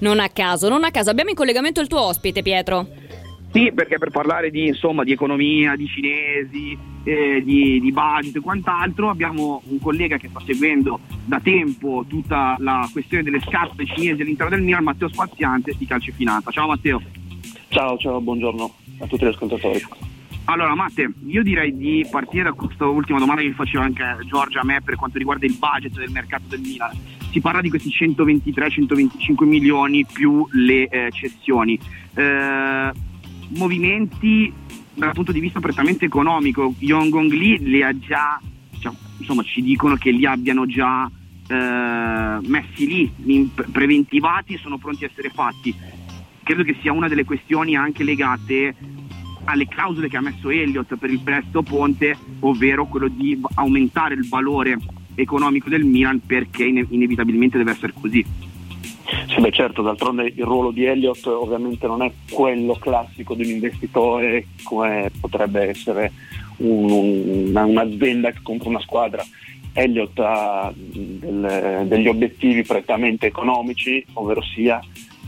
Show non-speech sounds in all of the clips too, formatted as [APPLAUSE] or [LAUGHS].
Non a caso, non a caso. Abbiamo in collegamento il tuo ospite, Pietro. Sì, perché per parlare di, insomma, di economia, di cinesi, eh, di, di, budget e quant'altro abbiamo un collega che sta seguendo da tempo tutta la questione delle scarpe cinesi all'interno del Milan, Matteo Spaziante di Calcio Finanza. Ciao Matteo. Ciao, ciao, buongiorno a tutti gli ascoltatori. Allora Matte, io direi di partire da questa ultima domanda che faceva anche Giorgia a me per quanto riguarda il budget del mercato del Milan. Si parla di questi 123-125 milioni più le eh, cessioni. Eh, movimenti dal punto di vista prettamente economico. Yongong Lee li ha già, cioè, insomma, ci dicono che li abbiano già eh, messi lì, preventivati e sono pronti a essere fatti. Credo che sia una delle questioni anche legate alle clausole che ha messo Elliott per il prestito Ponte, ovvero quello di aumentare il valore economico del Milan perché inevitabilmente deve essere così. Sì, beh, certo, d'altronde il ruolo di Elliott ovviamente non è quello classico di un investitore come potrebbe essere un, una, un'azienda che compra una squadra. Elliott ha del, degli obiettivi prettamente economici, ovvero sia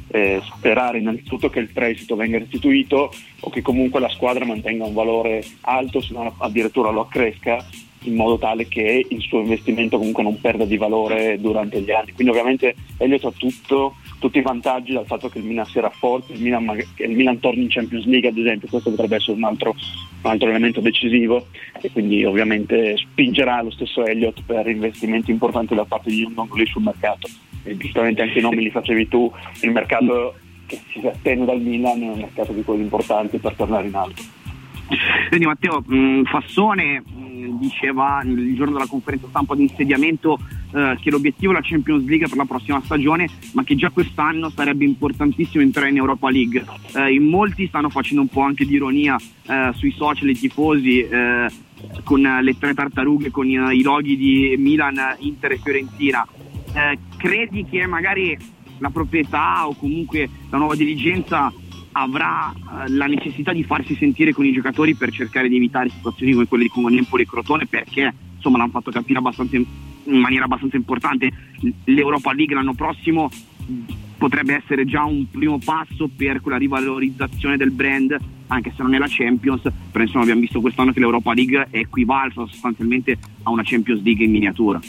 eh, sperare innanzitutto che il prestito venga restituito o che comunque la squadra mantenga un valore alto, se non addirittura lo accresca in modo tale che il suo investimento comunque non perda di valore durante gli anni. Quindi ovviamente Elliot ha tutto, tutti i vantaggi dal fatto che il Milan si rafforzi, il Milan, il Milan torni in Champions League ad esempio, questo potrebbe essere un altro, un altro elemento decisivo e quindi ovviamente spingerà lo stesso Elliot per investimenti importanti da parte di Young lì sul mercato. E giustamente anche i nomi li facevi tu, il mercato che si attende dal Milan è un mercato di quelli importanti per tornare in alto. Quindi Matteo, Fassone diceva il giorno della conferenza stampa di insediamento eh, che l'obiettivo è la Champions League per la prossima stagione, ma che già quest'anno sarebbe importantissimo entrare in Europa League. Eh, in molti stanno facendo un po' anche di ironia eh, sui social i tifosi eh, con le tre tartarughe, con i, loghi di Milan, Inter e Fiorentina. Eh, credi che magari la proprietà o comunque la nuova dirigenza avrà eh, la necessità di farsi sentire con i giocatori per cercare di evitare situazioni come quelle di Empoli e Crotone perché insomma l'hanno fatto capire in, in maniera abbastanza importante. l'Europa League l'anno prossimo potrebbe essere già un primo passo per quella rivalorizzazione del brand anche se non è la Champions però insomma abbiamo visto quest'anno che l'Europa League è equivalsa sostanzialmente a una Champions League in miniatura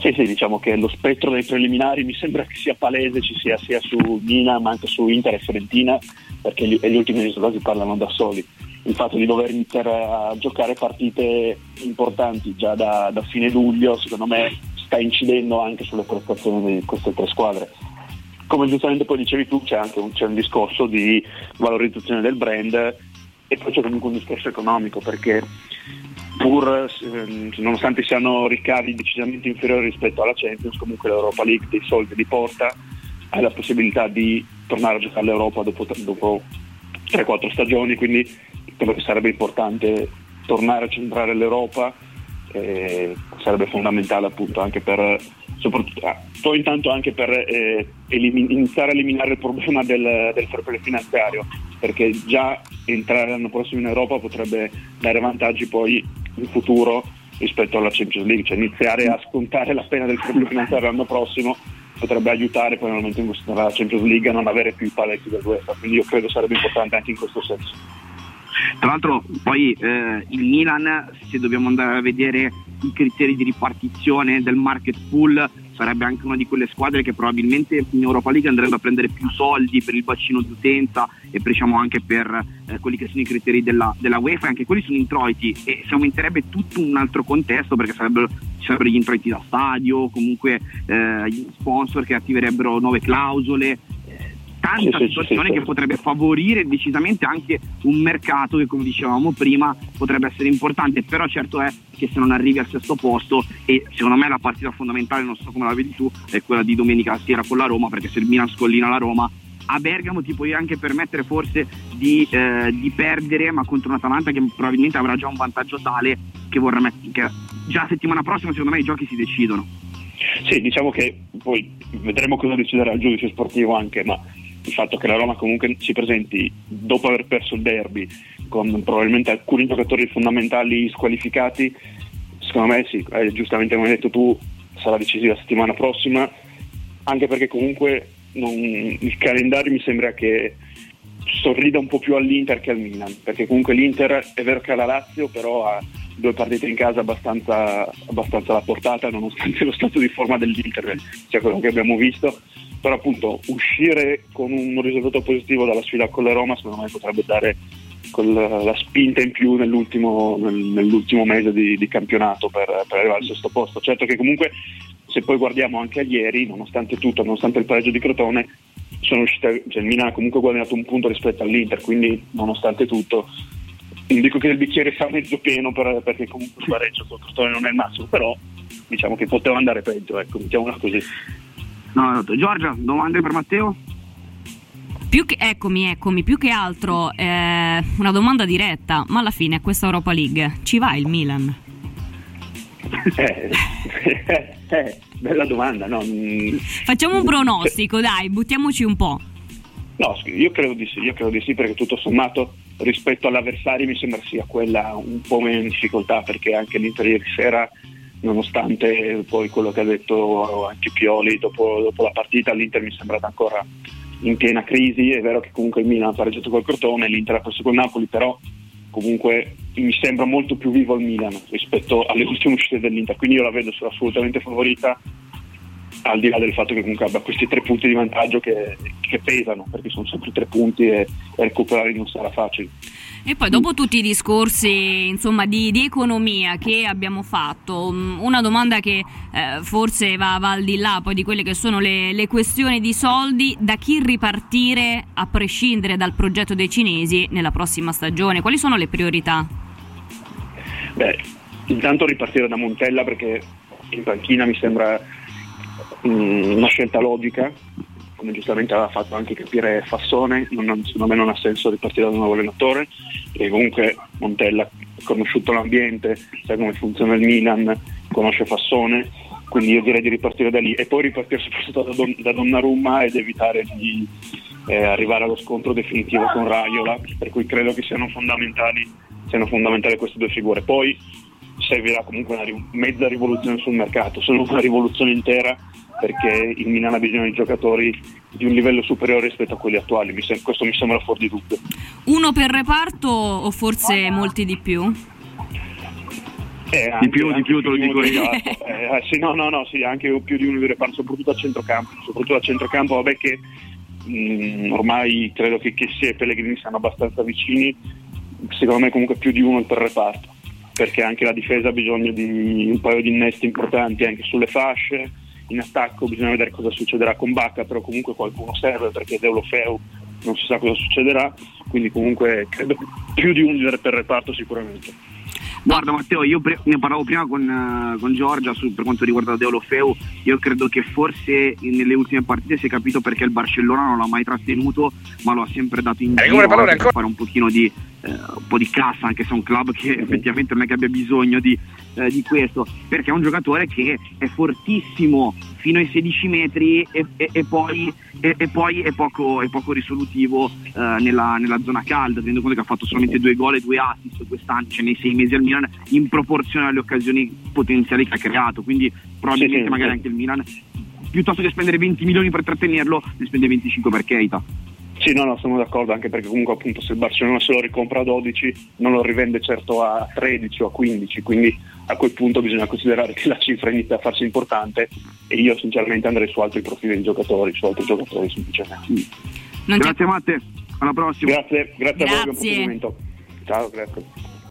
sì, sì, diciamo che lo spettro dei preliminari mi sembra che sia palese, ci sia sia su Milan ma anche su Inter e Fiorentina, perché gli, gli ultimi risultati parlano da soli. Il fatto di dover iniziare a giocare partite importanti già da, da fine luglio, secondo me, sta incidendo anche sulle prestazioni di queste tre squadre. Come giustamente poi dicevi tu, c'è anche un, c'è un discorso di valorizzazione del brand e poi c'è comunque un discorso economico perché pur eh, nonostante siano ricavi decisamente inferiori rispetto alla Champions, comunque l'Europa League dei soldi li porta, hai la possibilità di tornare a giocare all'Europa dopo, dopo 3-4 stagioni, quindi credo che sarebbe importante tornare a centrare l'Europa, eh, sarebbe fondamentale appunto anche per soprattutto ah, poi intanto anche per eh, elimin- iniziare a eliminare il problema del, del fair play finanziario perché già entrare l'anno prossimo in Europa potrebbe dare vantaggi poi in futuro rispetto alla Champions League, cioè iniziare a scontare la pena del finanziario l'anno prossimo potrebbe aiutare poi nel momento in cui si nella Champions League a non avere più i paletti del UEFA, quindi io credo sarebbe importante anche in questo senso. Tra l'altro poi eh, il Milan, se dobbiamo andare a vedere i criteri di ripartizione del market pool, sarebbe anche una di quelle squadre che probabilmente in Europa League andrebbe a prendere più soldi per il bacino di utenza e diciamo anche per eh, quelli che sono i criteri della, della UEFA, anche quelli sono introiti e si aumenterebbe tutto un altro contesto perché sarebbero, sarebbero gli introiti da stadio, comunque eh, gli sponsor che attiverebbero nuove clausole tanta sì, situazione sì, sì, che potrebbe favorire decisamente anche un mercato che come dicevamo prima potrebbe essere importante. Però certo è che se non arrivi al sesto posto e secondo me la partita fondamentale non so come la vedi tu è quella di domenica sera con la Roma perché se il Milan scollina la Roma a Bergamo ti puoi anche permettere forse di, eh, di perdere ma contro un Atalanta che probabilmente avrà già un vantaggio tale che vorrà mettere che già settimana prossima secondo me i giochi si decidono. Sì, diciamo che poi vedremo cosa deciderà il giudice sportivo anche, ma il fatto che la Roma comunque si presenti dopo aver perso il derby con probabilmente alcuni giocatori fondamentali squalificati, secondo me sì, eh, giustamente come hai detto tu sarà decisiva la settimana prossima, anche perché comunque non, il calendario mi sembra che sorrida un po' più all'Inter che al Milan, perché comunque l'Inter è vero che ha la Lazio, però ha due partite in casa abbastanza, abbastanza alla portata, nonostante [LAUGHS] lo stato di forma dell'Inter, sia quello che abbiamo visto. Però appunto uscire con un risultato positivo dalla sfida con la Roma secondo me potrebbe dare la spinta in più nell'ultimo, nell'ultimo mese di, di campionato per, per, arrivare al sesto posto. Certo che comunque se poi guardiamo anche a ieri, nonostante tutto, nonostante il pareggio di Crotone, sono uscite, cioè il Milan ha comunque guadagnato un punto rispetto all'Inter, quindi nonostante tutto non dico che il bicchiere sia mezzo pieno per, perché comunque il pareggio col Crotone non è il massimo, però diciamo che poteva andare peggio, ecco, mettiamola così. No, Giorgia, domande per Matteo? Più che, eccomi, eccomi, più che altro eh, una domanda diretta, ma alla fine a questa Europa League ci va il Milan? Eh, [LAUGHS] eh, bella domanda, no? Mm. Facciamo un pronostico, dai, buttiamoci un po'. No, io credo di sì, io credo di sì perché tutto sommato rispetto all'avversario mi sembra sia quella un po' meno in difficoltà perché anche l'Inter ieri sera nonostante poi quello che ha detto anche Pioli dopo, dopo la partita l'Inter mi è sembrata ancora in piena crisi, è vero che comunque il Milan ha pareggiato col Crotone, l'Inter ha perso col Napoli, però comunque mi sembra molto più vivo il Milan rispetto alle [LAUGHS] ultime uscite dell'Inter, quindi io la vedo assolutamente favorita al di là del fatto che comunque abbia questi tre punti di vantaggio che, che pesano, perché sono sempre tre punti e, e recuperarli non sarà facile. E poi dopo tutti i discorsi insomma, di, di, economia che abbiamo fatto, mm, una domanda che eh, forse va, va, al di là poi di quelle che sono le, le, questioni di soldi, da chi ripartire a prescindere dal progetto dei cinesi nella prossima stagione? Quali sono le priorità? Beh, intanto ripartire da Montella perché in panchina mi sembra mh, una scelta logica come giustamente aveva fatto anche capire Fassone, non, secondo me non ha senso ripartire da un nuovo allenatore, e comunque Montella ha conosciuto l'ambiente, sa come funziona il Milan, conosce Fassone, quindi io direi di ripartire da lì e poi ripartire soprattutto da, Don, da Donnarumma ed evitare di eh, arrivare allo scontro definitivo con Raiola, per cui credo che siano fondamentali, siano fondamentali queste due figure. Poi servirà comunque una mezza rivoluzione sul mercato, solo una rivoluzione intera perché il Milan ha bisogno di giocatori di un livello superiore rispetto a quelli attuali, mi sem- questo mi sembra fuori di dubbio. Uno per reparto o forse molti di più? Eh, anche, di più, di più, te lo dico io. eh, eh, sì, no, no, no, sì, anche più di uno di reparto, soprattutto a centrocampo. Soprattutto a centrocampo, vabbè che mh, mm, ormai credo che, che sia e Pellegrini siano abbastanza vicini, secondo me comunque più di uno per reparto, perché anche la difesa ha bisogno di un paio di innesti importanti anche sulle fasce, in attacco bisogna vedere cosa succederà con Bacca, però comunque qualcuno serve perché Deulofeu non si sa cosa succederà, quindi comunque credo più di un per reparto sicuramente. Guarda Matteo, io pre- ne parlavo prima con, uh, con Giorgia su, per quanto riguarda Deolofeu, io credo che forse nelle ultime partite si è capito perché il Barcellona non l'ha mai trattenuto, ma lo ha sempre dato in giro per fare un pochino di, uh, un po' di cassa, anche se è un club che effettivamente non è che abbia bisogno di, uh, di questo, perché è un giocatore che è fortissimo fino ai 16 metri e, e, e, poi, e poi, è, poco, è poco risolutivo eh, nella, nella, zona calda, tenendo conto che ha fatto solamente due gol e due assist quest'anno, cioè nei sei mesi al Milan, in proporzione alle occasioni potenziali che ha creato. Quindi probabilmente sì, magari anche il Milan, piuttosto che spendere 20 milioni per trattenerlo, ne spende 25 per Keita. Sì, no, no, sono d'accordo, anche perché comunque appunto se il Barcellona se lo ricompra a 12 non lo rivende certo a 13 o a 15, quindi a quel punto bisogna considerare che la cifra inizia a farsi importante e io sinceramente andrei su altri profili di giocatori, su altri giocatori semplicemente. Grazie Matte, alla prossima. Grazie, grazie, grazie. a voi, buon Ciao, grazie.